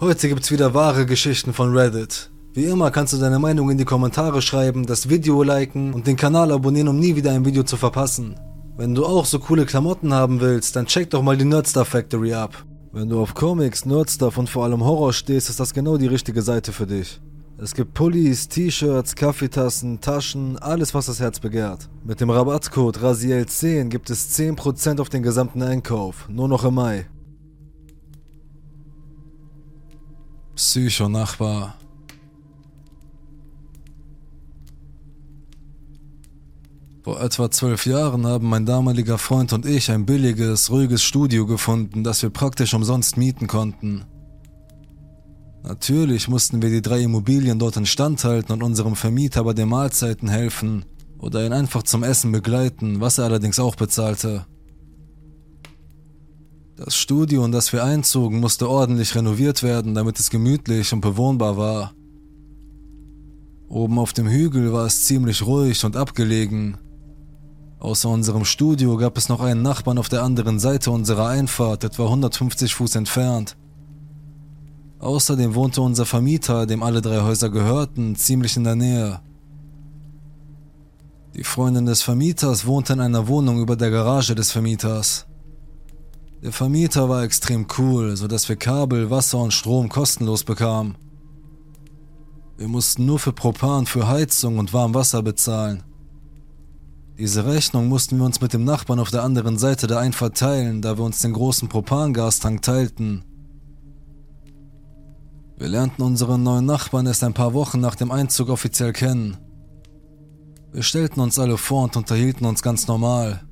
Heute gibt's wieder wahre Geschichten von Reddit. Wie immer kannst du deine Meinung in die Kommentare schreiben, das Video liken und den Kanal abonnieren, um nie wieder ein Video zu verpassen. Wenn du auch so coole Klamotten haben willst, dann check doch mal die Nerdstar Factory ab. Wenn du auf Comics, Nerdstuff und vor allem Horror stehst, ist das genau die richtige Seite für dich. Es gibt Pullis, T-Shirts, Kaffeetassen, Taschen, alles was das Herz begehrt. Mit dem Rabattcode RASIEL10 gibt es 10% auf den gesamten Einkauf, nur noch im Mai. Psycho-Nachbar Vor etwa zwölf Jahren haben mein damaliger Freund und ich ein billiges, ruhiges Studio gefunden, das wir praktisch umsonst mieten konnten. Natürlich mussten wir die drei Immobilien dort instand halten und unserem Vermieter bei den Mahlzeiten helfen oder ihn einfach zum Essen begleiten, was er allerdings auch bezahlte. Das Studio, in das wir einzogen, musste ordentlich renoviert werden, damit es gemütlich und bewohnbar war. Oben auf dem Hügel war es ziemlich ruhig und abgelegen. Außer unserem Studio gab es noch einen Nachbarn auf der anderen Seite unserer Einfahrt, etwa 150 Fuß entfernt. Außerdem wohnte unser Vermieter, dem alle drei Häuser gehörten, ziemlich in der Nähe. Die Freundin des Vermieters wohnte in einer Wohnung über der Garage des Vermieters. Der Vermieter war extrem cool, sodass wir Kabel, Wasser und Strom kostenlos bekamen. Wir mussten nur für Propan für Heizung und Warmwasser bezahlen. Diese Rechnung mussten wir uns mit dem Nachbarn auf der anderen Seite der Einfahrt teilen, da wir uns den großen Propangastank teilten. Wir lernten unseren neuen Nachbarn erst ein paar Wochen nach dem Einzug offiziell kennen. Wir stellten uns alle vor und unterhielten uns ganz normal.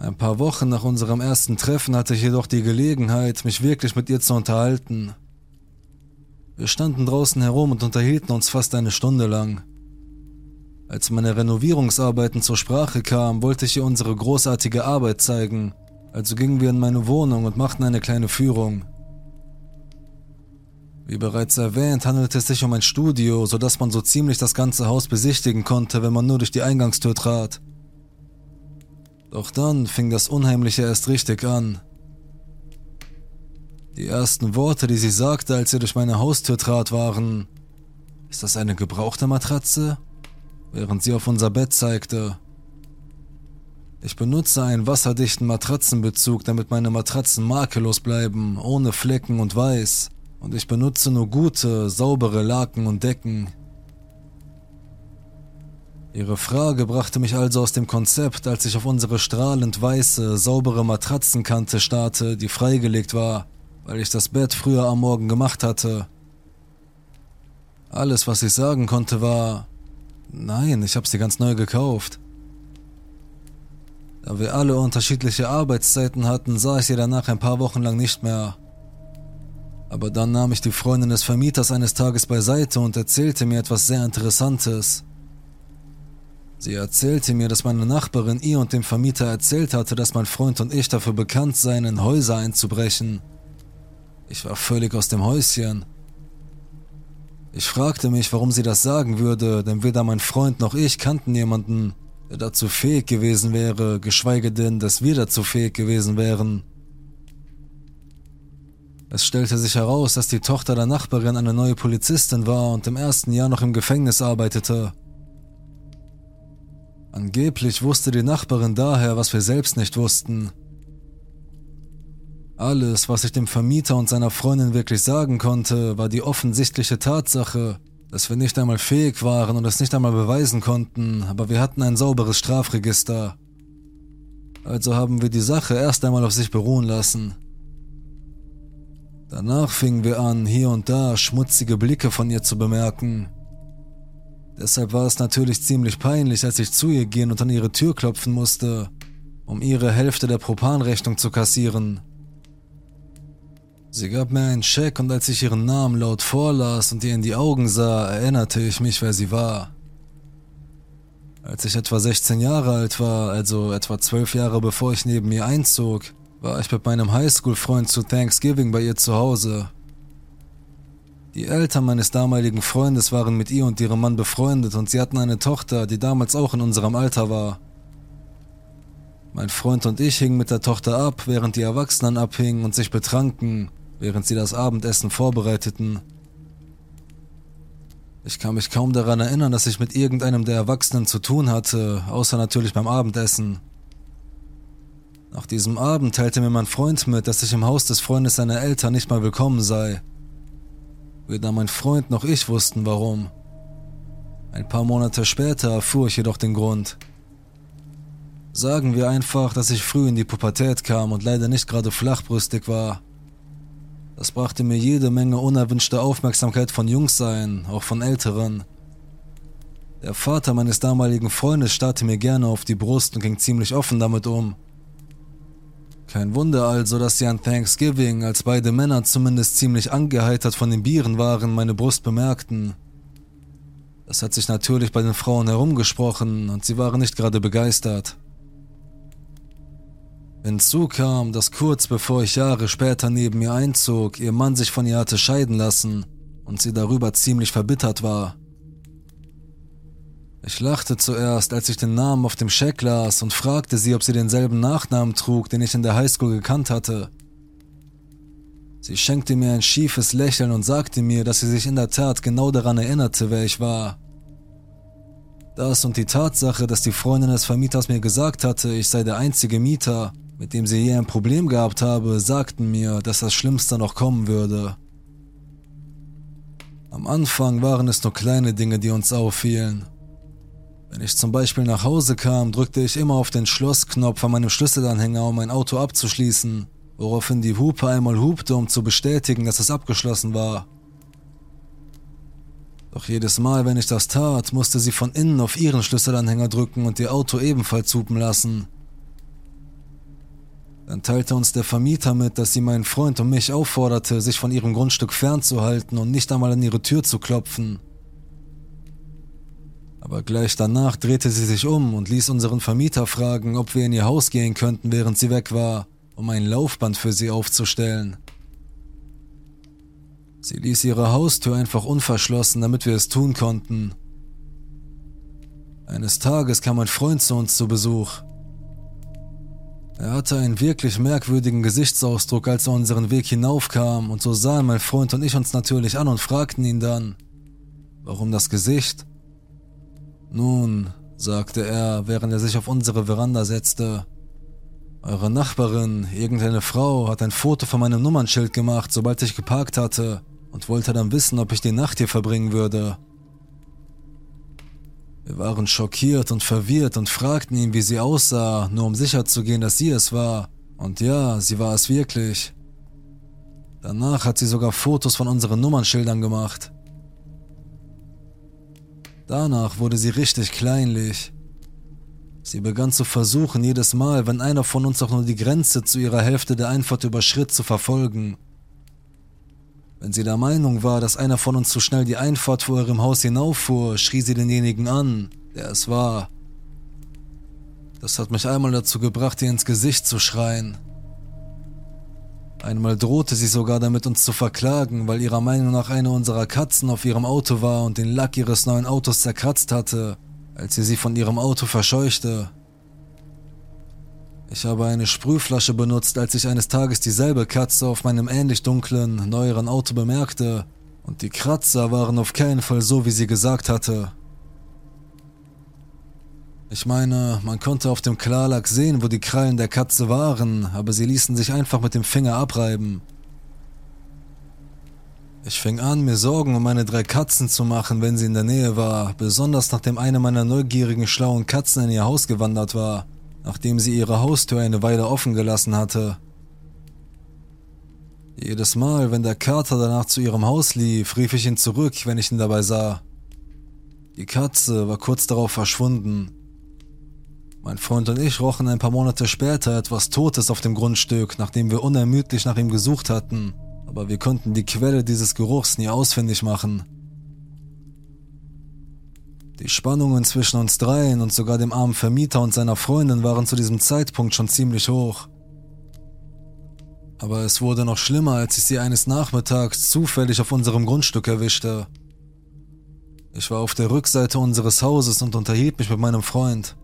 Ein paar Wochen nach unserem ersten Treffen hatte ich jedoch die Gelegenheit, mich wirklich mit ihr zu unterhalten. Wir standen draußen herum und unterhielten uns fast eine Stunde lang. Als meine Renovierungsarbeiten zur Sprache kamen, wollte ich ihr unsere großartige Arbeit zeigen, also gingen wir in meine Wohnung und machten eine kleine Führung. Wie bereits erwähnt, handelte es sich um ein Studio, sodass man so ziemlich das ganze Haus besichtigen konnte, wenn man nur durch die Eingangstür trat. Doch dann fing das Unheimliche erst richtig an. Die ersten Worte, die sie sagte, als sie durch meine Haustür trat, waren: Ist das eine gebrauchte Matratze? während sie auf unser Bett zeigte. Ich benutze einen wasserdichten Matratzenbezug, damit meine Matratzen makellos bleiben, ohne Flecken und weiß. Und ich benutze nur gute, saubere Laken und Decken. Ihre Frage brachte mich also aus dem Konzept, als ich auf unsere strahlend weiße, saubere Matratzenkante starrte, die freigelegt war, weil ich das Bett früher am Morgen gemacht hatte. Alles, was ich sagen konnte, war, Nein, ich habe sie ganz neu gekauft. Da wir alle unterschiedliche Arbeitszeiten hatten, sah ich sie danach ein paar Wochen lang nicht mehr. Aber dann nahm ich die Freundin des Vermieters eines Tages beiseite und erzählte mir etwas sehr Interessantes. Sie erzählte mir, dass meine Nachbarin ihr und dem Vermieter erzählt hatte, dass mein Freund und ich dafür bekannt seien, in Häuser einzubrechen. Ich war völlig aus dem Häuschen. Ich fragte mich, warum sie das sagen würde, denn weder mein Freund noch ich kannten jemanden, der dazu fähig gewesen wäre, geschweige denn, dass wir dazu fähig gewesen wären. Es stellte sich heraus, dass die Tochter der Nachbarin eine neue Polizistin war und im ersten Jahr noch im Gefängnis arbeitete. Angeblich wusste die Nachbarin daher, was wir selbst nicht wussten. Alles, was ich dem Vermieter und seiner Freundin wirklich sagen konnte, war die offensichtliche Tatsache, dass wir nicht einmal fähig waren und es nicht einmal beweisen konnten, aber wir hatten ein sauberes Strafregister. Also haben wir die Sache erst einmal auf sich beruhen lassen. Danach fingen wir an, hier und da schmutzige Blicke von ihr zu bemerken. Deshalb war es natürlich ziemlich peinlich, als ich zu ihr gehen und an ihre Tür klopfen musste, um ihre Hälfte der Propanrechnung zu kassieren. Sie gab mir einen Scheck und als ich ihren Namen laut vorlas und ihr in die Augen sah, erinnerte ich mich, wer sie war. Als ich etwa 16 Jahre alt war, also etwa 12 Jahre bevor ich neben ihr einzog, war ich mit meinem Highschool-Freund zu Thanksgiving bei ihr zu Hause. Die Eltern meines damaligen Freundes waren mit ihr und ihrem Mann befreundet und sie hatten eine Tochter, die damals auch in unserem Alter war. Mein Freund und ich hingen mit der Tochter ab, während die Erwachsenen abhingen und sich betranken während sie das Abendessen vorbereiteten. Ich kann mich kaum daran erinnern, dass ich mit irgendeinem der Erwachsenen zu tun hatte, außer natürlich beim Abendessen. Nach diesem Abend teilte mir mein Freund mit, dass ich im Haus des Freundes seiner Eltern nicht mal willkommen sei. Weder mein Freund noch ich wussten warum. Ein paar Monate später erfuhr ich jedoch den Grund. Sagen wir einfach, dass ich früh in die Pubertät kam und leider nicht gerade flachbrüstig war. Das brachte mir jede Menge unerwünschte Aufmerksamkeit von Jungs ein, auch von Älteren. Der Vater meines damaligen Freundes starrte mir gerne auf die Brust und ging ziemlich offen damit um. Kein Wunder also, dass sie an Thanksgiving, als beide Männer zumindest ziemlich angeheitert von den Bieren waren, meine Brust bemerkten. Das hat sich natürlich bei den Frauen herumgesprochen und sie waren nicht gerade begeistert. Hinzu kam, dass kurz bevor ich Jahre später neben mir einzog, ihr Mann sich von ihr hatte scheiden lassen und sie darüber ziemlich verbittert war. Ich lachte zuerst, als ich den Namen auf dem Scheck las und fragte sie, ob sie denselben Nachnamen trug, den ich in der Highschool gekannt hatte. Sie schenkte mir ein schiefes Lächeln und sagte mir, dass sie sich in der Tat genau daran erinnerte, wer ich war. Das und die Tatsache, dass die Freundin des Vermieters mir gesagt hatte, ich sei der einzige Mieter, mit dem sie je ein Problem gehabt habe, sagten mir, dass das Schlimmste noch kommen würde. Am Anfang waren es nur kleine Dinge, die uns auffielen. Wenn ich zum Beispiel nach Hause kam, drückte ich immer auf den Schlossknopf an meinem Schlüsselanhänger, um mein Auto abzuschließen, woraufhin die Hupe einmal hupte, um zu bestätigen, dass es abgeschlossen war. Doch jedes Mal, wenn ich das tat, musste sie von innen auf ihren Schlüsselanhänger drücken und ihr Auto ebenfalls hupen lassen. Dann teilte uns der Vermieter mit, dass sie meinen Freund und mich aufforderte, sich von ihrem Grundstück fernzuhalten und nicht einmal an ihre Tür zu klopfen. Aber gleich danach drehte sie sich um und ließ unseren Vermieter fragen, ob wir in ihr Haus gehen könnten, während sie weg war, um ein Laufband für sie aufzustellen. Sie ließ ihre Haustür einfach unverschlossen, damit wir es tun konnten. Eines Tages kam ein Freund zu uns zu Besuch. Er hatte einen wirklich merkwürdigen Gesichtsausdruck, als er unseren Weg hinaufkam, und so sahen mein Freund und ich uns natürlich an und fragten ihn dann, warum das Gesicht? Nun, sagte er, während er sich auf unsere Veranda setzte, eure Nachbarin, irgendeine Frau, hat ein Foto von meinem Nummernschild gemacht, sobald ich geparkt hatte, und wollte dann wissen, ob ich die Nacht hier verbringen würde. Wir waren schockiert und verwirrt und fragten ihn, wie sie aussah, nur um sicherzugehen, dass sie es war. Und ja, sie war es wirklich. Danach hat sie sogar Fotos von unseren Nummernschildern gemacht. Danach wurde sie richtig kleinlich. Sie begann zu versuchen, jedes Mal, wenn einer von uns auch nur die Grenze zu ihrer Hälfte der Einfahrt überschritt, zu verfolgen. Wenn sie der Meinung war, dass einer von uns zu schnell die Einfahrt vor ihrem Haus hinauffuhr, schrie sie denjenigen an, der es war. Das hat mich einmal dazu gebracht, ihr ins Gesicht zu schreien. Einmal drohte sie sogar damit, uns zu verklagen, weil ihrer Meinung nach eine unserer Katzen auf ihrem Auto war und den Lack ihres neuen Autos zerkratzt hatte, als sie sie von ihrem Auto verscheuchte. Ich habe eine Sprühflasche benutzt, als ich eines Tages dieselbe Katze auf meinem ähnlich dunklen, neueren Auto bemerkte, und die Kratzer waren auf keinen Fall so, wie sie gesagt hatte. Ich meine, man konnte auf dem Klarlack sehen, wo die Krallen der Katze waren, aber sie ließen sich einfach mit dem Finger abreiben. Ich fing an, mir Sorgen um meine drei Katzen zu machen, wenn sie in der Nähe war, besonders nachdem eine meiner neugierigen, schlauen Katzen in ihr Haus gewandert war, nachdem sie ihre Haustür eine Weile offen gelassen hatte. Jedes Mal, wenn der Kater danach zu ihrem Haus lief, rief ich ihn zurück, wenn ich ihn dabei sah. Die Katze war kurz darauf verschwunden. Mein Freund und ich rochen ein paar Monate später etwas Totes auf dem Grundstück, nachdem wir unermüdlich nach ihm gesucht hatten, aber wir konnten die Quelle dieses Geruchs nie ausfindig machen. Die Spannungen zwischen uns dreien und sogar dem armen Vermieter und seiner Freundin waren zu diesem Zeitpunkt schon ziemlich hoch. Aber es wurde noch schlimmer, als ich sie eines Nachmittags zufällig auf unserem Grundstück erwischte. Ich war auf der Rückseite unseres Hauses und unterhielt mich mit meinem Freund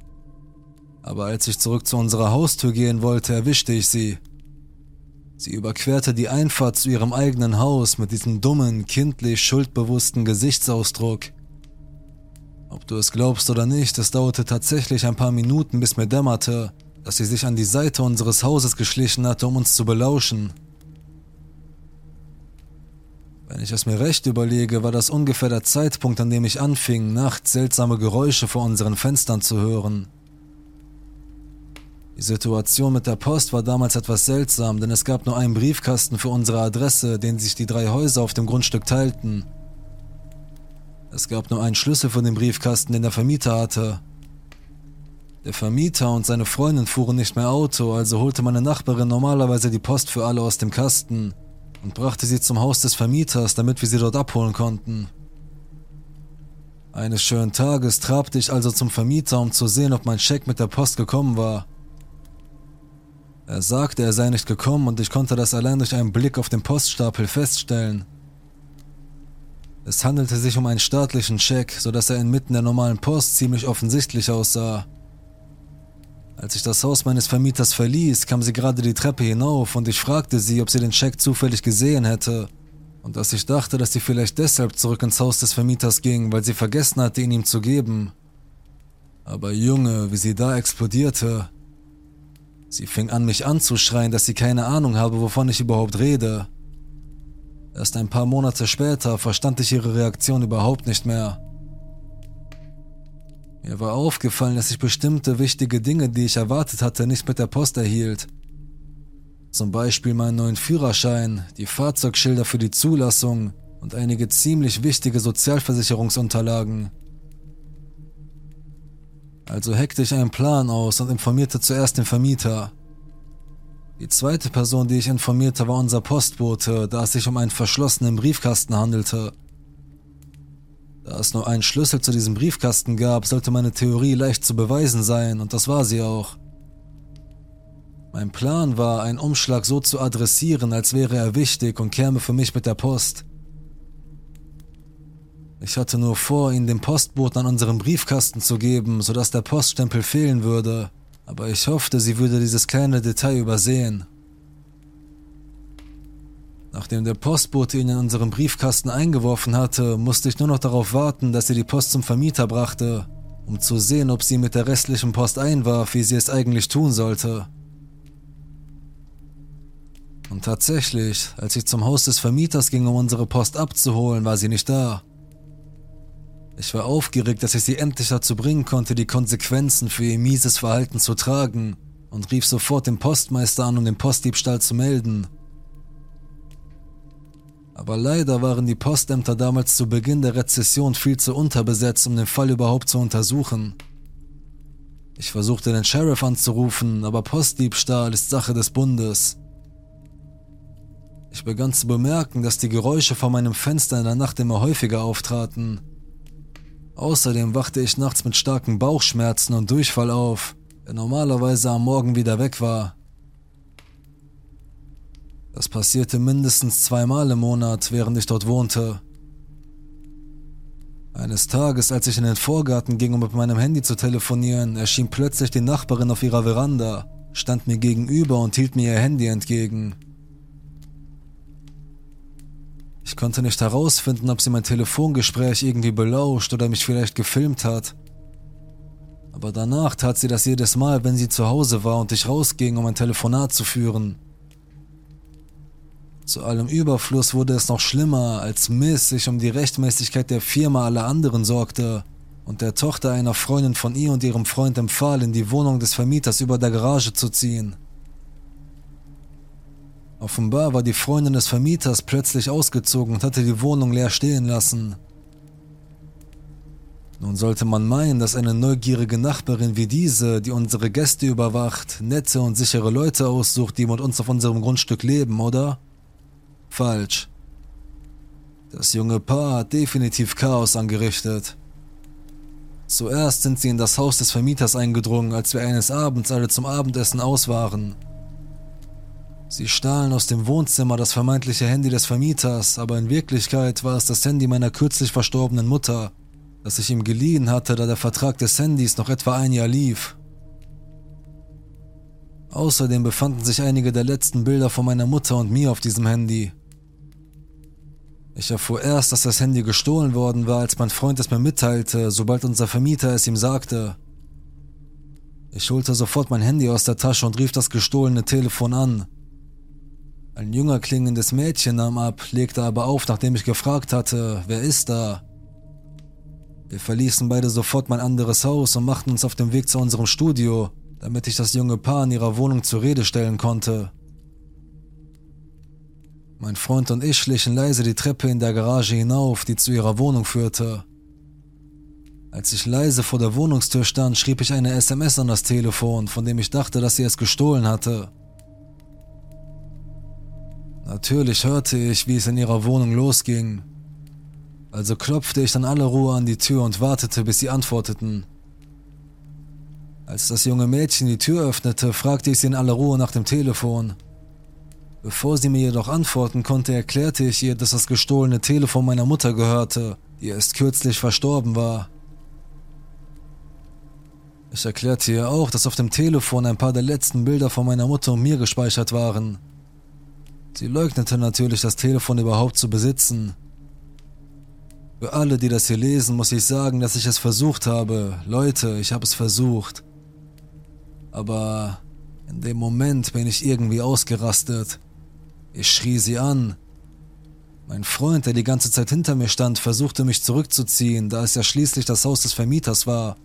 aber als ich zurück zu unserer Haustür gehen wollte, erwischte ich sie. Sie überquerte die Einfahrt zu ihrem eigenen Haus mit diesem dummen, kindlich schuldbewussten Gesichtsausdruck. Ob du es glaubst oder nicht, es dauerte tatsächlich ein paar Minuten, bis mir dämmerte, dass sie sich an die Seite unseres Hauses geschlichen hatte, um uns zu belauschen. Wenn ich es mir recht überlege, war das ungefähr der Zeitpunkt, an dem ich anfing, nachts seltsame Geräusche vor unseren Fenstern zu hören. Die Situation mit der Post war damals etwas seltsam, denn es gab nur einen Briefkasten für unsere Adresse, den sich die drei Häuser auf dem Grundstück teilten. Es gab nur einen Schlüssel für den Briefkasten, den der Vermieter hatte. Der Vermieter und seine Freundin fuhren nicht mehr Auto, also holte meine Nachbarin normalerweise die Post für alle aus dem Kasten und brachte sie zum Haus des Vermieters, damit wir sie dort abholen konnten. Eines schönen Tages trabte ich also zum Vermieter, um zu sehen, ob mein Scheck mit der Post gekommen war. Er sagte, er sei nicht gekommen und ich konnte das allein durch einen Blick auf den Poststapel feststellen. Es handelte sich um einen staatlichen Scheck, sodass er inmitten der normalen Post ziemlich offensichtlich aussah. Als ich das Haus meines Vermieters verließ, kam sie gerade die Treppe hinauf und ich fragte sie, ob sie den Scheck zufällig gesehen hätte und dass ich dachte, dass sie vielleicht deshalb zurück ins Haus des Vermieters ging, weil sie vergessen hatte, ihn ihm zu geben. Aber Junge, wie sie da explodierte. Sie fing an, mich anzuschreien, dass sie keine Ahnung habe, wovon ich überhaupt rede. Erst ein paar Monate später verstand ich ihre Reaktion überhaupt nicht mehr. Mir war aufgefallen, dass ich bestimmte wichtige Dinge, die ich erwartet hatte, nicht mit der Post erhielt. Zum Beispiel meinen neuen Führerschein, die Fahrzeugschilder für die Zulassung und einige ziemlich wichtige Sozialversicherungsunterlagen. Also heckte ich einen Plan aus und informierte zuerst den Vermieter. Die zweite Person, die ich informierte, war unser Postbote, da es sich um einen verschlossenen Briefkasten handelte. Da es nur einen Schlüssel zu diesem Briefkasten gab, sollte meine Theorie leicht zu beweisen sein, und das war sie auch. Mein Plan war, einen Umschlag so zu adressieren, als wäre er wichtig und käme für mich mit der Post. Ich hatte nur vor, ihn dem Postboten an unseren Briefkasten zu geben, sodass der Poststempel fehlen würde, aber ich hoffte, sie würde dieses kleine Detail übersehen. Nachdem der Postbote ihn in unseren Briefkasten eingeworfen hatte, musste ich nur noch darauf warten, dass er die Post zum Vermieter brachte, um zu sehen, ob sie mit der restlichen Post einwarf, wie sie es eigentlich tun sollte. Und tatsächlich, als ich zum Haus des Vermieters ging, um unsere Post abzuholen, war sie nicht da. Ich war aufgeregt, dass ich sie endlich dazu bringen konnte, die Konsequenzen für ihr mieses Verhalten zu tragen und rief sofort den Postmeister an, um den Postdiebstahl zu melden. Aber leider waren die Postämter damals zu Beginn der Rezession viel zu unterbesetzt, um den Fall überhaupt zu untersuchen. Ich versuchte den Sheriff anzurufen, aber Postdiebstahl ist Sache des Bundes. Ich begann zu bemerken, dass die Geräusche vor meinem Fenster in der Nacht immer häufiger auftraten. Außerdem wachte ich nachts mit starken Bauchschmerzen und Durchfall auf, der normalerweise am Morgen wieder weg war. Das passierte mindestens zweimal im Monat, während ich dort wohnte. Eines Tages, als ich in den Vorgarten ging, um mit meinem Handy zu telefonieren, erschien plötzlich die Nachbarin auf ihrer Veranda, stand mir gegenüber und hielt mir ihr Handy entgegen. Ich konnte nicht herausfinden, ob sie mein Telefongespräch irgendwie belauscht oder mich vielleicht gefilmt hat. Aber danach tat sie das jedes Mal, wenn sie zu Hause war und ich rausging, um ein Telefonat zu führen. Zu allem Überfluss wurde es noch schlimmer, als Miss sich um die Rechtmäßigkeit der Firma aller anderen sorgte und der Tochter einer Freundin von ihr und ihrem Freund empfahl, in die Wohnung des Vermieters über der Garage zu ziehen. Offenbar war die Freundin des Vermieters plötzlich ausgezogen und hatte die Wohnung leer stehen lassen. Nun sollte man meinen, dass eine neugierige Nachbarin wie diese, die unsere Gäste überwacht, nette und sichere Leute aussucht, die mit uns auf unserem Grundstück leben, oder? Falsch. Das junge Paar hat definitiv Chaos angerichtet. Zuerst sind sie in das Haus des Vermieters eingedrungen, als wir eines Abends alle zum Abendessen aus waren. Sie stahlen aus dem Wohnzimmer das vermeintliche Handy des Vermieters, aber in Wirklichkeit war es das Handy meiner kürzlich verstorbenen Mutter, das ich ihm geliehen hatte, da der Vertrag des Handys noch etwa ein Jahr lief. Außerdem befanden sich einige der letzten Bilder von meiner Mutter und mir auf diesem Handy. Ich erfuhr erst, dass das Handy gestohlen worden war, als mein Freund es mir mitteilte, sobald unser Vermieter es ihm sagte. Ich holte sofort mein Handy aus der Tasche und rief das gestohlene Telefon an. Ein jünger klingendes Mädchen nahm ab, legte aber auf, nachdem ich gefragt hatte, wer ist da? Wir verließen beide sofort mein anderes Haus und machten uns auf den Weg zu unserem Studio, damit ich das junge Paar in ihrer Wohnung zur Rede stellen konnte. Mein Freund und ich schlichen leise die Treppe in der Garage hinauf, die zu ihrer Wohnung führte. Als ich leise vor der Wohnungstür stand, schrieb ich eine SMS an das Telefon, von dem ich dachte, dass sie es gestohlen hatte. Natürlich hörte ich, wie es in ihrer Wohnung losging. Also klopfte ich dann alle Ruhe an die Tür und wartete, bis sie antworteten. Als das junge Mädchen die Tür öffnete, fragte ich sie in aller Ruhe nach dem Telefon. Bevor sie mir jedoch antworten konnte, erklärte ich ihr, dass das gestohlene Telefon meiner Mutter gehörte, die erst kürzlich verstorben war. Ich erklärte ihr auch, dass auf dem Telefon ein paar der letzten Bilder von meiner Mutter und mir gespeichert waren. Sie leugnete natürlich, das Telefon überhaupt zu besitzen. Für alle, die das hier lesen, muss ich sagen, dass ich es versucht habe. Leute, ich habe es versucht. Aber in dem Moment bin ich irgendwie ausgerastet. Ich schrie sie an. Mein Freund, der die ganze Zeit hinter mir stand, versuchte mich zurückzuziehen, da es ja schließlich das Haus des Vermieters war.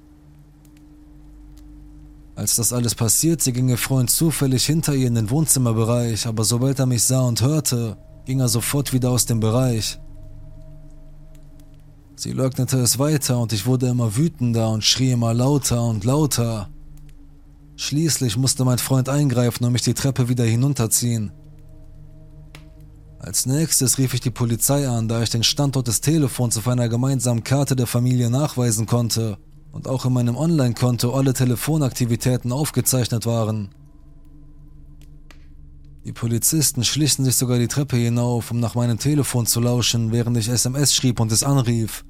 Als das alles passierte, ging ihr Freund zufällig hinter ihr in den Wohnzimmerbereich, aber sobald er mich sah und hörte, ging er sofort wieder aus dem Bereich. Sie leugnete es weiter und ich wurde immer wütender und schrie immer lauter und lauter. Schließlich musste mein Freund eingreifen und mich die Treppe wieder hinunterziehen. Als nächstes rief ich die Polizei an, da ich den Standort des Telefons auf einer gemeinsamen Karte der Familie nachweisen konnte und auch in meinem Online-Konto alle Telefonaktivitäten aufgezeichnet waren. Die Polizisten schlichen sich sogar die Treppe hinauf, um nach meinem Telefon zu lauschen, während ich SMS schrieb und es anrief.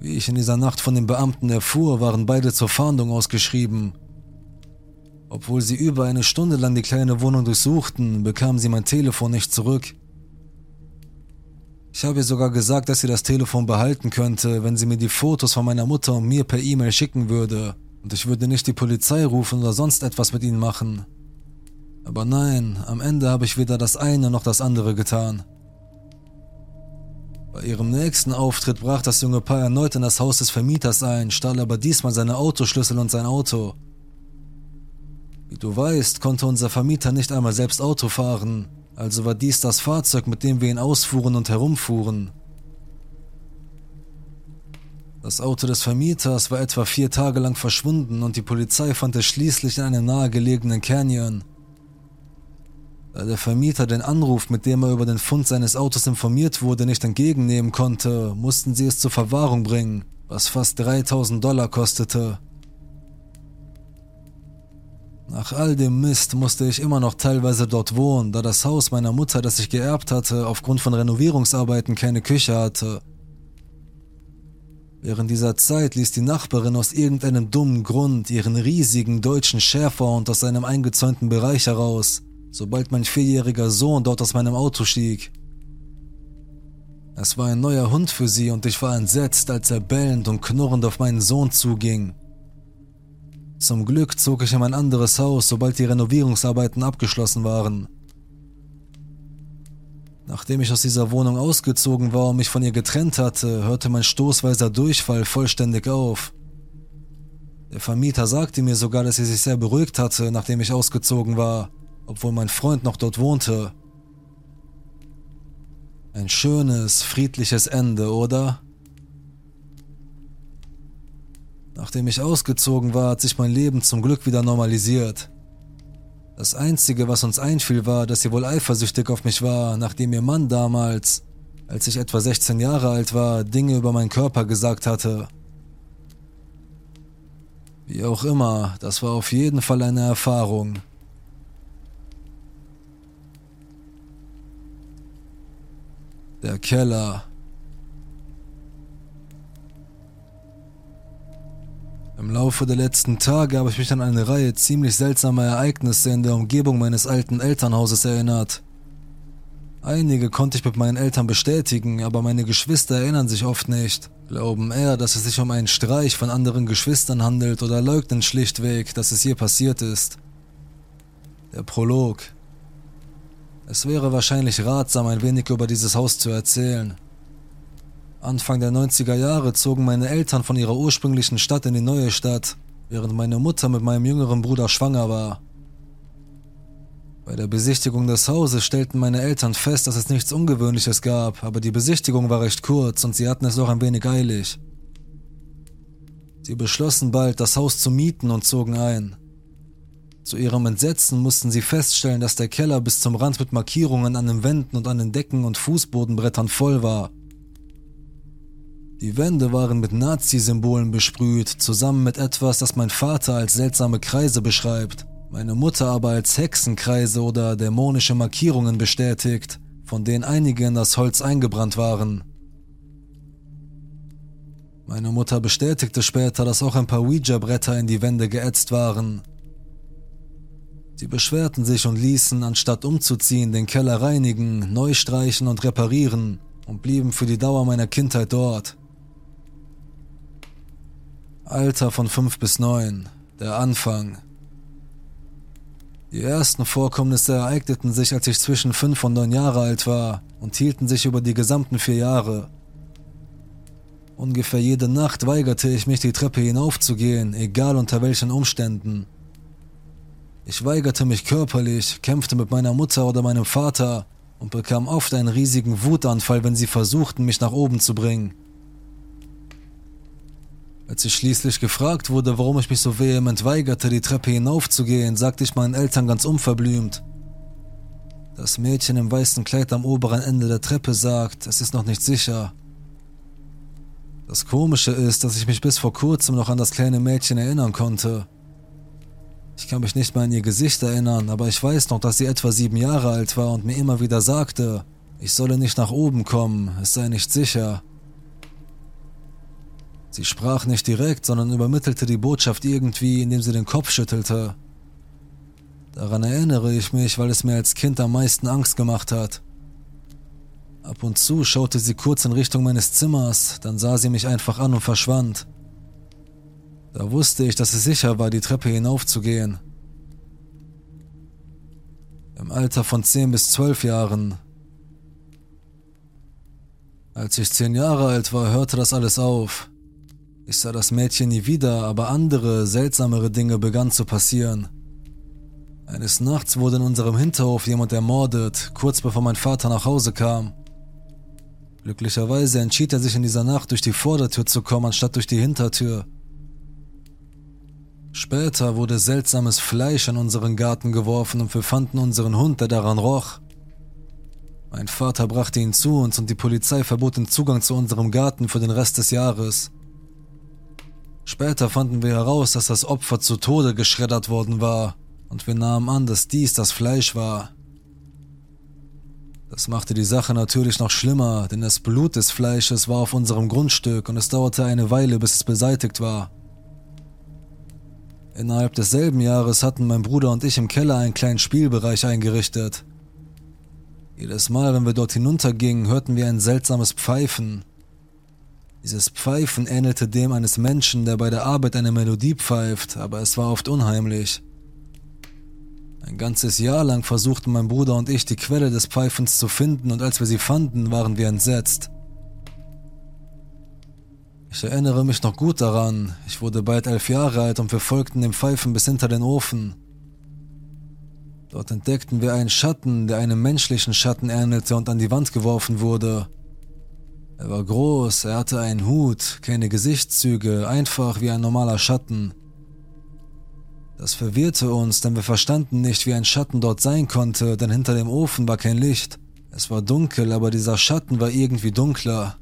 Wie ich in dieser Nacht von den Beamten erfuhr, waren beide zur Fahndung ausgeschrieben. Obwohl sie über eine Stunde lang die kleine Wohnung durchsuchten, bekamen sie mein Telefon nicht zurück. Ich habe ihr sogar gesagt, dass sie das Telefon behalten könnte, wenn sie mir die Fotos von meiner Mutter und mir per E-Mail schicken würde. Und ich würde nicht die Polizei rufen oder sonst etwas mit ihnen machen. Aber nein, am Ende habe ich weder das eine noch das andere getan. Bei ihrem nächsten Auftritt brach das junge Paar erneut in das Haus des Vermieters ein, stahl aber diesmal seine Autoschlüssel und sein Auto. Wie du weißt, konnte unser Vermieter nicht einmal selbst Auto fahren, also war dies das Fahrzeug, mit dem wir ihn ausfuhren und herumfuhren. Das Auto des Vermieters war etwa vier Tage lang verschwunden und die Polizei fand es schließlich in einem nahegelegenen Canyon. Da der Vermieter den Anruf, mit dem er über den Fund seines Autos informiert wurde, nicht entgegennehmen konnte, mussten sie es zur Verwahrung bringen, was fast 3000 Dollar kostete. Nach all dem Mist musste ich immer noch teilweise dort wohnen, da das Haus meiner Mutter, das ich geerbt hatte, aufgrund von Renovierungsarbeiten keine Küche hatte. Während dieser Zeit ließ die Nachbarin aus irgendeinem dummen Grund ihren riesigen deutschen Schäferhund aus seinem eingezäunten Bereich heraus, sobald mein vierjähriger Sohn dort aus meinem Auto stieg. Es war ein neuer Hund für sie und ich war entsetzt, als er bellend und knurrend auf meinen Sohn zuging. Zum Glück zog ich in mein anderes Haus, sobald die Renovierungsarbeiten abgeschlossen waren. Nachdem ich aus dieser Wohnung ausgezogen war und mich von ihr getrennt hatte, hörte mein stoßweiser Durchfall vollständig auf. Der Vermieter sagte mir sogar, dass er sich sehr beruhigt hatte, nachdem ich ausgezogen war, obwohl mein Freund noch dort wohnte. Ein schönes, friedliches Ende, oder? Nachdem ich ausgezogen war, hat sich mein Leben zum Glück wieder normalisiert. Das Einzige, was uns einfiel, war, dass sie wohl eifersüchtig auf mich war, nachdem ihr Mann damals, als ich etwa 16 Jahre alt war, Dinge über meinen Körper gesagt hatte. Wie auch immer, das war auf jeden Fall eine Erfahrung. Der Keller. Im Laufe der letzten Tage habe ich mich an eine Reihe ziemlich seltsamer Ereignisse in der Umgebung meines alten Elternhauses erinnert. Einige konnte ich mit meinen Eltern bestätigen, aber meine Geschwister erinnern sich oft nicht, glauben eher, dass es sich um einen Streich von anderen Geschwistern handelt oder leugnen schlichtweg, dass es hier passiert ist. Der Prolog. Es wäre wahrscheinlich ratsam, ein wenig über dieses Haus zu erzählen. Anfang der 90er Jahre zogen meine Eltern von ihrer ursprünglichen Stadt in die neue Stadt, während meine Mutter mit meinem jüngeren Bruder schwanger war. Bei der Besichtigung des Hauses stellten meine Eltern fest, dass es nichts Ungewöhnliches gab, aber die Besichtigung war recht kurz und sie hatten es auch ein wenig eilig. Sie beschlossen bald, das Haus zu mieten und zogen ein. Zu ihrem Entsetzen mussten sie feststellen, dass der Keller bis zum Rand mit Markierungen an den Wänden und an den Decken und Fußbodenbrettern voll war. Die Wände waren mit Nazi-Symbolen besprüht, zusammen mit etwas, das mein Vater als seltsame Kreise beschreibt meine Mutter aber als Hexenkreise oder dämonische Markierungen bestätigt, von denen einige in das Holz eingebrannt waren. Meine Mutter bestätigte später, dass auch ein paar Ouija-Bretter in die Wände geätzt waren. Sie beschwerten sich und ließen, anstatt umzuziehen, den Keller reinigen, neu streichen und reparieren und blieben für die Dauer meiner Kindheit dort. Alter von fünf bis neun, der Anfang. Die ersten Vorkommnisse ereigneten sich, als ich zwischen fünf und neun Jahre alt war und hielten sich über die gesamten vier Jahre. Ungefähr jede Nacht weigerte ich mich, die Treppe hinaufzugehen, egal unter welchen Umständen. Ich weigerte mich körperlich, kämpfte mit meiner Mutter oder meinem Vater und bekam oft einen riesigen Wutanfall, wenn sie versuchten, mich nach oben zu bringen. Als ich schließlich gefragt wurde, warum ich mich so vehement weigerte, die Treppe hinaufzugehen, sagte ich meinen Eltern ganz unverblümt. Das Mädchen im weißen Kleid am oberen Ende der Treppe sagt, es ist noch nicht sicher. Das Komische ist, dass ich mich bis vor kurzem noch an das kleine Mädchen erinnern konnte. Ich kann mich nicht mehr an ihr Gesicht erinnern, aber ich weiß noch, dass sie etwa sieben Jahre alt war und mir immer wieder sagte, ich solle nicht nach oben kommen, es sei nicht sicher. Sie sprach nicht direkt, sondern übermittelte die Botschaft irgendwie, indem sie den Kopf schüttelte. Daran erinnere ich mich, weil es mir als Kind am meisten Angst gemacht hat. Ab und zu schaute sie kurz in Richtung meines Zimmers, dann sah sie mich einfach an und verschwand. Da wusste ich, dass es sicher war, die Treppe hinaufzugehen. Im Alter von 10 bis 12 Jahren. Als ich 10 Jahre alt war, hörte das alles auf. Ich sah das Mädchen nie wieder, aber andere, seltsamere Dinge begannen zu passieren. Eines Nachts wurde in unserem Hinterhof jemand ermordet, kurz bevor mein Vater nach Hause kam. Glücklicherweise entschied er sich in dieser Nacht durch die Vordertür zu kommen, anstatt durch die Hintertür. Später wurde seltsames Fleisch in unseren Garten geworfen und wir fanden unseren Hund, der daran roch. Mein Vater brachte ihn zu uns und die Polizei verbot den Zugang zu unserem Garten für den Rest des Jahres. Später fanden wir heraus, dass das Opfer zu Tode geschreddert worden war, und wir nahmen an, dass dies das Fleisch war. Das machte die Sache natürlich noch schlimmer, denn das Blut des Fleisches war auf unserem Grundstück und es dauerte eine Weile, bis es beseitigt war. Innerhalb desselben Jahres hatten mein Bruder und ich im Keller einen kleinen Spielbereich eingerichtet. Jedes Mal, wenn wir dort hinuntergingen, hörten wir ein seltsames Pfeifen, dieses Pfeifen ähnelte dem eines Menschen, der bei der Arbeit eine Melodie pfeift, aber es war oft unheimlich. Ein ganzes Jahr lang versuchten mein Bruder und ich die Quelle des Pfeifens zu finden und als wir sie fanden, waren wir entsetzt. Ich erinnere mich noch gut daran, ich wurde bald elf Jahre alt und wir folgten dem Pfeifen bis hinter den Ofen. Dort entdeckten wir einen Schatten, der einem menschlichen Schatten ähnelte und an die Wand geworfen wurde. Er war groß, er hatte einen Hut, keine Gesichtszüge, einfach wie ein normaler Schatten. Das verwirrte uns, denn wir verstanden nicht, wie ein Schatten dort sein konnte, denn hinter dem Ofen war kein Licht. Es war dunkel, aber dieser Schatten war irgendwie dunkler.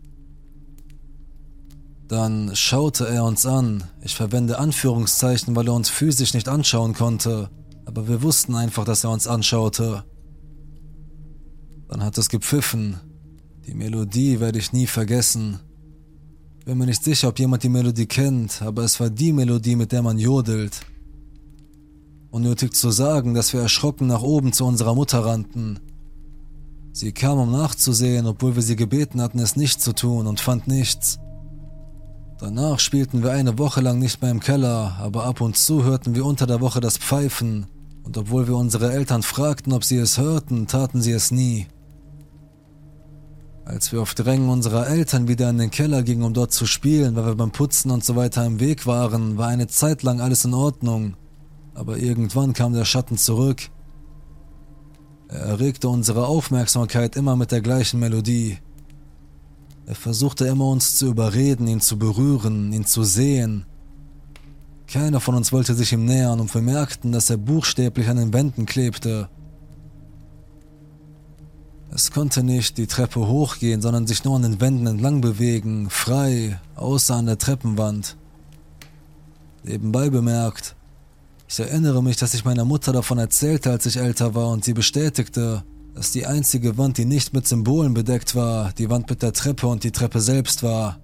Dann schaute er uns an. Ich verwende Anführungszeichen, weil er uns physisch nicht anschauen konnte, aber wir wussten einfach, dass er uns anschaute. Dann hat es gepfiffen. Die Melodie werde ich nie vergessen. Bin mir nicht sicher, ob jemand die Melodie kennt, aber es war die Melodie, mit der man jodelt. Unnötig zu sagen, dass wir erschrocken nach oben zu unserer Mutter rannten. Sie kam, um nachzusehen, obwohl wir sie gebeten hatten, es nicht zu tun, und fand nichts. Danach spielten wir eine Woche lang nicht mehr im Keller, aber ab und zu hörten wir unter der Woche das Pfeifen, und obwohl wir unsere Eltern fragten, ob sie es hörten, taten sie es nie. Als wir auf Drängen unserer Eltern wieder in den Keller gingen, um dort zu spielen, weil wir beim Putzen und so weiter im Weg waren, war eine Zeit lang alles in Ordnung. Aber irgendwann kam der Schatten zurück. Er erregte unsere Aufmerksamkeit immer mit der gleichen Melodie. Er versuchte immer uns zu überreden, ihn zu berühren, ihn zu sehen. Keiner von uns wollte sich ihm nähern und wir merkten, dass er buchstäblich an den Wänden klebte. Es konnte nicht die Treppe hochgehen, sondern sich nur an den Wänden entlang bewegen, frei, außer an der Treppenwand. Nebenbei bemerkt, ich erinnere mich, dass ich meiner Mutter davon erzählte, als ich älter war, und sie bestätigte, dass die einzige Wand, die nicht mit Symbolen bedeckt war, die Wand mit der Treppe und die Treppe selbst war.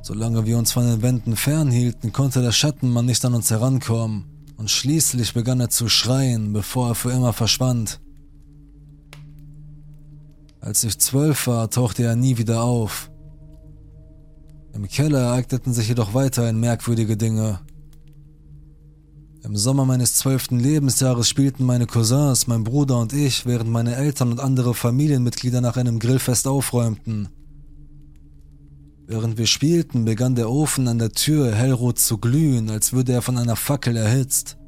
Solange wir uns von den Wänden fernhielten, konnte der Schattenmann nicht an uns herankommen, und schließlich begann er zu schreien, bevor er für immer verschwand. Als ich zwölf war, tauchte er nie wieder auf. Im Keller ereigneten sich jedoch weiterhin merkwürdige Dinge. Im Sommer meines zwölften Lebensjahres spielten meine Cousins, mein Bruder und ich, während meine Eltern und andere Familienmitglieder nach einem Grillfest aufräumten. Während wir spielten, begann der Ofen an der Tür hellrot zu glühen, als würde er von einer Fackel erhitzt.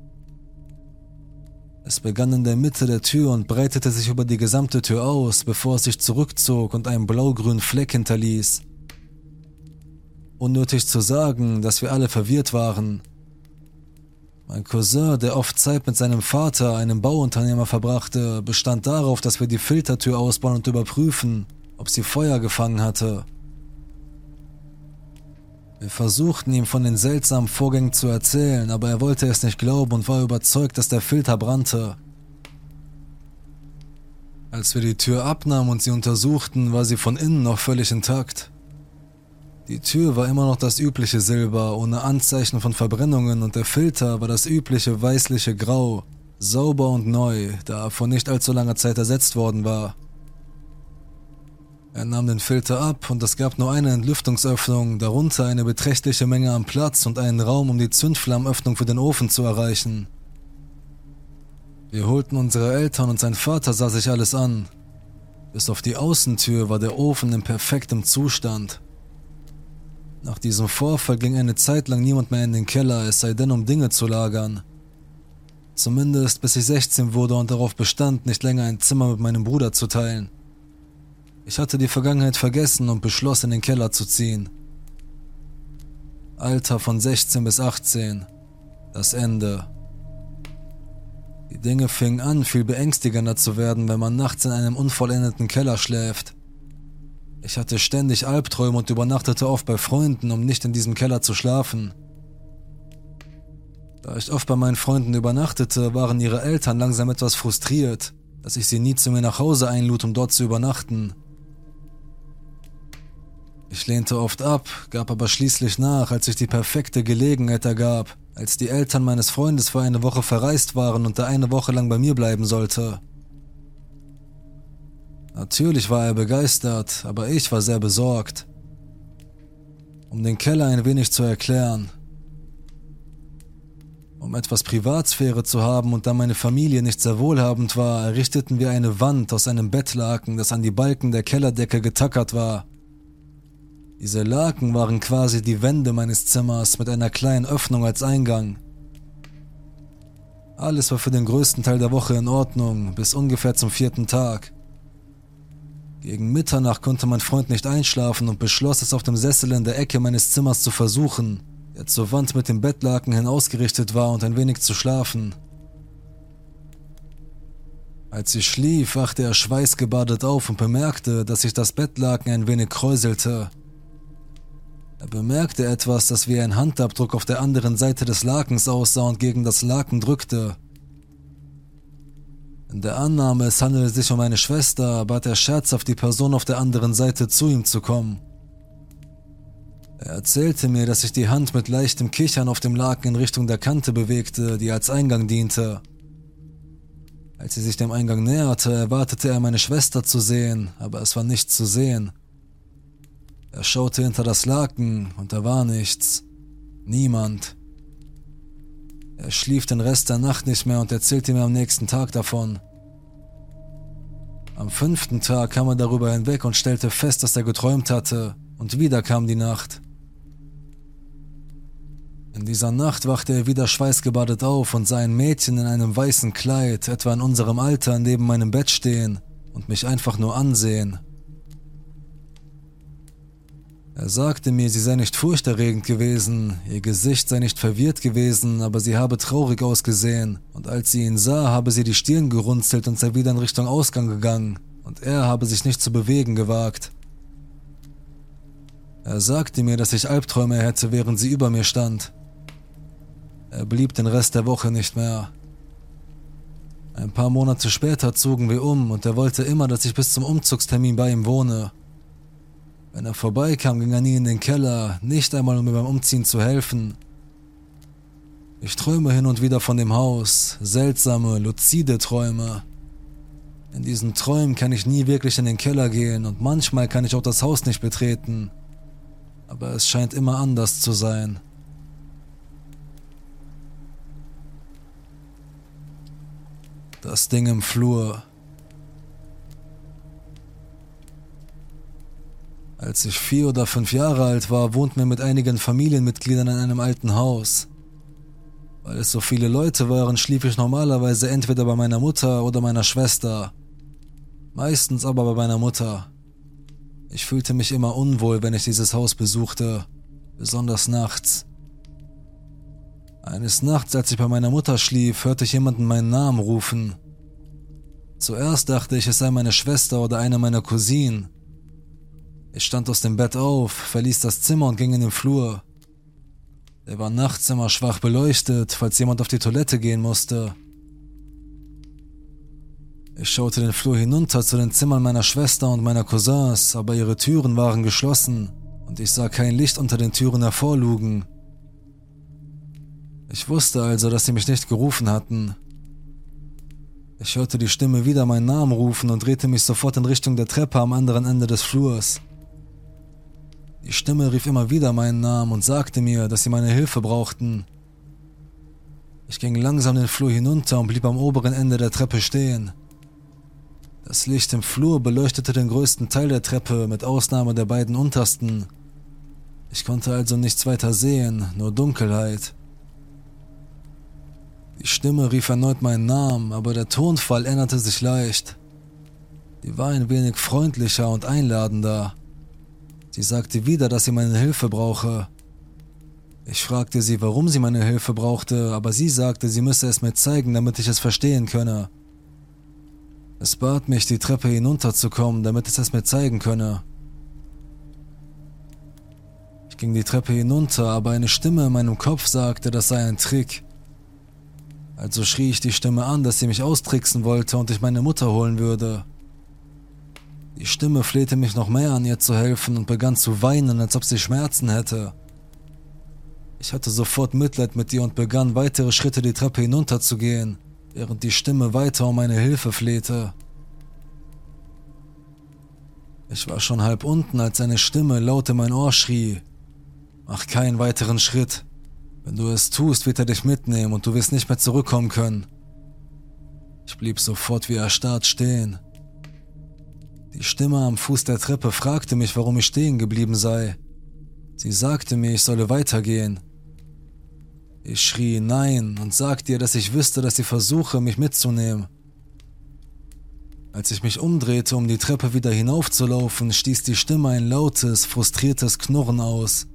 Es begann in der Mitte der Tür und breitete sich über die gesamte Tür aus, bevor es sich zurückzog und einen blaugrünen Fleck hinterließ. Unnötig zu sagen, dass wir alle verwirrt waren. Mein Cousin, der oft Zeit mit seinem Vater, einem Bauunternehmer, verbrachte, bestand darauf, dass wir die Filtertür ausbauen und überprüfen, ob sie Feuer gefangen hatte. Wir versuchten ihm von den seltsamen Vorgängen zu erzählen, aber er wollte es nicht glauben und war überzeugt, dass der Filter brannte. Als wir die Tür abnahmen und sie untersuchten, war sie von innen noch völlig intakt. Die Tür war immer noch das übliche Silber, ohne Anzeichen von Verbrennungen und der Filter war das übliche weißliche Grau, sauber und neu, da er vor nicht allzu langer Zeit ersetzt worden war. Er nahm den Filter ab und es gab nur eine Entlüftungsöffnung, darunter eine beträchtliche Menge am Platz und einen Raum, um die Zündflammenöffnung für den Ofen zu erreichen. Wir holten unsere Eltern und sein Vater sah sich alles an. Bis auf die Außentür war der Ofen in perfektem Zustand. Nach diesem Vorfall ging eine Zeit lang niemand mehr in den Keller, es sei denn, um Dinge zu lagern. Zumindest bis ich 16 wurde und darauf bestand, nicht länger ein Zimmer mit meinem Bruder zu teilen. Ich hatte die Vergangenheit vergessen und beschloss, in den Keller zu ziehen. Alter von 16 bis 18. Das Ende. Die Dinge fingen an, viel beängstigender zu werden, wenn man nachts in einem unvollendeten Keller schläft. Ich hatte ständig Albträume und übernachtete oft bei Freunden, um nicht in diesem Keller zu schlafen. Da ich oft bei meinen Freunden übernachtete, waren ihre Eltern langsam etwas frustriert, dass ich sie nie zu mir nach Hause einlud, um dort zu übernachten. Ich lehnte oft ab, gab aber schließlich nach, als sich die perfekte Gelegenheit ergab, als die Eltern meines Freundes für eine Woche verreist waren und er eine Woche lang bei mir bleiben sollte. Natürlich war er begeistert, aber ich war sehr besorgt. Um den Keller ein wenig zu erklären. Um etwas Privatsphäre zu haben und da meine Familie nicht sehr wohlhabend war, errichteten wir eine Wand aus einem Bettlaken, das an die Balken der Kellerdecke getackert war. Diese Laken waren quasi die Wände meines Zimmers mit einer kleinen Öffnung als Eingang. Alles war für den größten Teil der Woche in Ordnung, bis ungefähr zum vierten Tag. Gegen Mitternacht konnte mein Freund nicht einschlafen und beschloss es auf dem Sessel in der Ecke meines Zimmers zu versuchen, der zur Wand mit dem Bettlaken hin ausgerichtet war und ein wenig zu schlafen. Als sie schlief, wachte er schweißgebadet auf und bemerkte, dass sich das Bettlaken ein wenig kräuselte. Er bemerkte etwas, das wie ein Handabdruck auf der anderen Seite des Lakens aussah und gegen das Laken drückte. In der Annahme, es handele sich um eine Schwester, bat er scherzhaft die Person auf der anderen Seite zu ihm zu kommen. Er erzählte mir, dass sich die Hand mit leichtem Kichern auf dem Laken in Richtung der Kante bewegte, die als Eingang diente. Als sie sich dem Eingang näherte, erwartete er meine Schwester zu sehen, aber es war nichts zu sehen. Er schaute hinter das Laken und da war nichts. Niemand. Er schlief den Rest der Nacht nicht mehr und erzählte mir am nächsten Tag davon. Am fünften Tag kam er darüber hinweg und stellte fest, dass er geträumt hatte, und wieder kam die Nacht. In dieser Nacht wachte er wieder schweißgebadet auf und sah ein Mädchen in einem weißen Kleid, etwa in unserem Alter, neben meinem Bett stehen und mich einfach nur ansehen. Er sagte mir, sie sei nicht furchterregend gewesen, ihr Gesicht sei nicht verwirrt gewesen, aber sie habe traurig ausgesehen, und als sie ihn sah, habe sie die Stirn gerunzelt und sei wieder in Richtung Ausgang gegangen, und er habe sich nicht zu bewegen gewagt. Er sagte mir, dass ich Albträume hätte, während sie über mir stand. Er blieb den Rest der Woche nicht mehr. Ein paar Monate später zogen wir um und er wollte immer, dass ich bis zum Umzugstermin bei ihm wohne. Wenn er vorbeikam, ging er nie in den Keller, nicht einmal um mir beim Umziehen zu helfen. Ich träume hin und wieder von dem Haus, seltsame, luzide Träume. In diesen Träumen kann ich nie wirklich in den Keller gehen und manchmal kann ich auch das Haus nicht betreten. Aber es scheint immer anders zu sein. Das Ding im Flur. Als ich vier oder fünf Jahre alt war, wohnten wir mit einigen Familienmitgliedern in einem alten Haus. Weil es so viele Leute waren, schlief ich normalerweise entweder bei meiner Mutter oder meiner Schwester. Meistens aber bei meiner Mutter. Ich fühlte mich immer unwohl, wenn ich dieses Haus besuchte, besonders nachts. Eines Nachts, als ich bei meiner Mutter schlief, hörte ich jemanden meinen Namen rufen. Zuerst dachte ich, es sei meine Schwester oder eine meiner Cousinen. Ich stand aus dem Bett auf, verließ das Zimmer und ging in den Flur. Der war nachts immer schwach beleuchtet, falls jemand auf die Toilette gehen musste. Ich schaute den Flur hinunter zu den Zimmern meiner Schwester und meiner Cousins, aber ihre Türen waren geschlossen und ich sah kein Licht unter den Türen hervorlugen. Ich wusste also, dass sie mich nicht gerufen hatten. Ich hörte die Stimme wieder meinen Namen rufen und drehte mich sofort in Richtung der Treppe am anderen Ende des Flurs. Die Stimme rief immer wieder meinen Namen und sagte mir, dass sie meine Hilfe brauchten. Ich ging langsam den Flur hinunter und blieb am oberen Ende der Treppe stehen. Das Licht im Flur beleuchtete den größten Teil der Treppe, mit Ausnahme der beiden untersten. Ich konnte also nichts weiter sehen, nur Dunkelheit. Die Stimme rief erneut meinen Namen, aber der Tonfall änderte sich leicht. Die war ein wenig freundlicher und einladender. Sie sagte wieder, dass sie meine Hilfe brauche. Ich fragte sie, warum sie meine Hilfe brauchte, aber sie sagte, sie müsse es mir zeigen, damit ich es verstehen könne. Es bat mich, die Treppe hinunterzukommen, damit es es mir zeigen könne. Ich ging die Treppe hinunter, aber eine Stimme in meinem Kopf sagte, das sei ein Trick. Also schrie ich die Stimme an, dass sie mich austricksen wollte und ich meine Mutter holen würde. Die Stimme flehte mich noch mehr an, ihr zu helfen und begann zu weinen, als ob sie Schmerzen hätte. Ich hatte sofort Mitleid mit ihr und begann weitere Schritte die Treppe hinunterzugehen, während die Stimme weiter um meine Hilfe flehte. Ich war schon halb unten, als eine Stimme laut in mein Ohr schrie. Mach keinen weiteren Schritt. Wenn du es tust, wird er dich mitnehmen und du wirst nicht mehr zurückkommen können. Ich blieb sofort wie erstarrt stehen. Die Stimme am Fuß der Treppe fragte mich, warum ich stehen geblieben sei. Sie sagte mir, ich solle weitergehen. Ich schrie Nein und sagte ihr, dass ich wüsste, dass sie versuche, mich mitzunehmen. Als ich mich umdrehte, um die Treppe wieder hinaufzulaufen, stieß die Stimme ein lautes, frustriertes Knurren aus.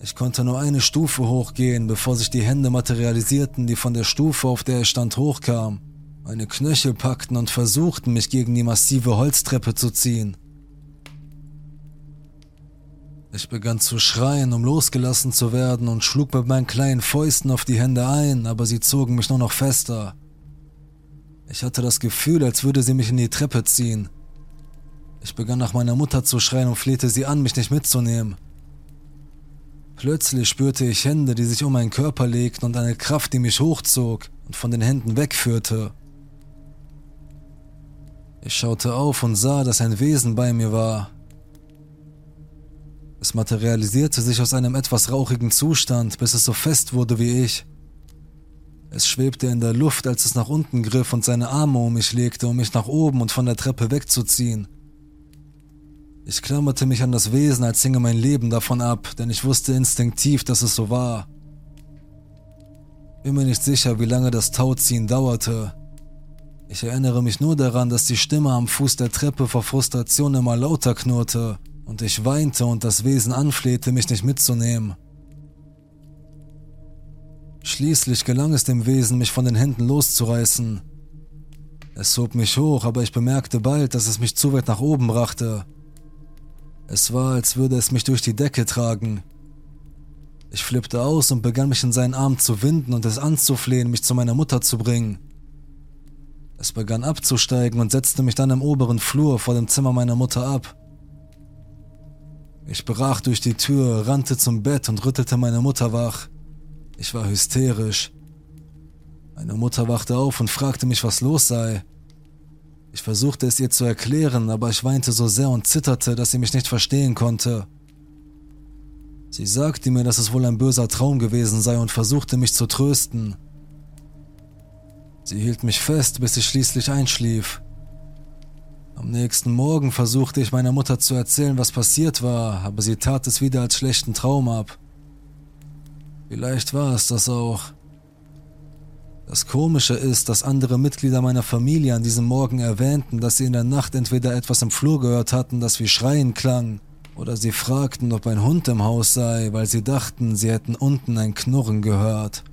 Ich konnte nur eine Stufe hochgehen, bevor sich die Hände materialisierten, die von der Stufe, auf der ich stand, hochkam. Meine Knöchel packten und versuchten, mich gegen die massive Holztreppe zu ziehen. Ich begann zu schreien, um losgelassen zu werden und schlug mit meinen kleinen Fäusten auf die Hände ein, aber sie zogen mich nur noch fester. Ich hatte das Gefühl, als würde sie mich in die Treppe ziehen. Ich begann nach meiner Mutter zu schreien und flehte sie an, mich nicht mitzunehmen Plötzlich spürte ich Hände, die sich um meinen Körper legten und eine Kraft, die mich hochzog und von den Händen wegführte. Ich schaute auf und sah, dass ein Wesen bei mir war. Es materialisierte sich aus einem etwas rauchigen Zustand, bis es so fest wurde wie ich. Es schwebte in der Luft, als es nach unten griff und seine Arme um mich legte, um mich nach oben und von der Treppe wegzuziehen. Ich klammerte mich an das Wesen, als hinge mein Leben davon ab, denn ich wusste instinktiv, dass es so war. Bin mir nicht sicher, wie lange das Tauziehen dauerte. Ich erinnere mich nur daran, dass die Stimme am Fuß der Treppe vor Frustration immer lauter knurrte und ich weinte und das Wesen anflehte, mich nicht mitzunehmen. Schließlich gelang es dem Wesen, mich von den Händen loszureißen. Es hob mich hoch, aber ich bemerkte bald, dass es mich zu weit nach oben brachte. Es war, als würde es mich durch die Decke tragen. Ich flippte aus und begann mich in seinen Arm zu winden und es anzuflehen, mich zu meiner Mutter zu bringen. Es begann abzusteigen und setzte mich dann im oberen Flur vor dem Zimmer meiner Mutter ab. Ich brach durch die Tür, rannte zum Bett und rüttelte meine Mutter wach. Ich war hysterisch. Meine Mutter wachte auf und fragte mich, was los sei. Ich versuchte es ihr zu erklären, aber ich weinte so sehr und zitterte, dass sie mich nicht verstehen konnte. Sie sagte mir, dass es wohl ein böser Traum gewesen sei und versuchte mich zu trösten. Sie hielt mich fest, bis ich schließlich einschlief. Am nächsten Morgen versuchte ich meiner Mutter zu erzählen, was passiert war, aber sie tat es wieder als schlechten Traum ab. Vielleicht war es das auch. Das Komische ist, dass andere Mitglieder meiner Familie an diesem Morgen erwähnten, dass sie in der Nacht entweder etwas im Flur gehört hatten, das wie Schreien klang, oder sie fragten, ob ein Hund im Haus sei, weil sie dachten, sie hätten unten ein Knurren gehört.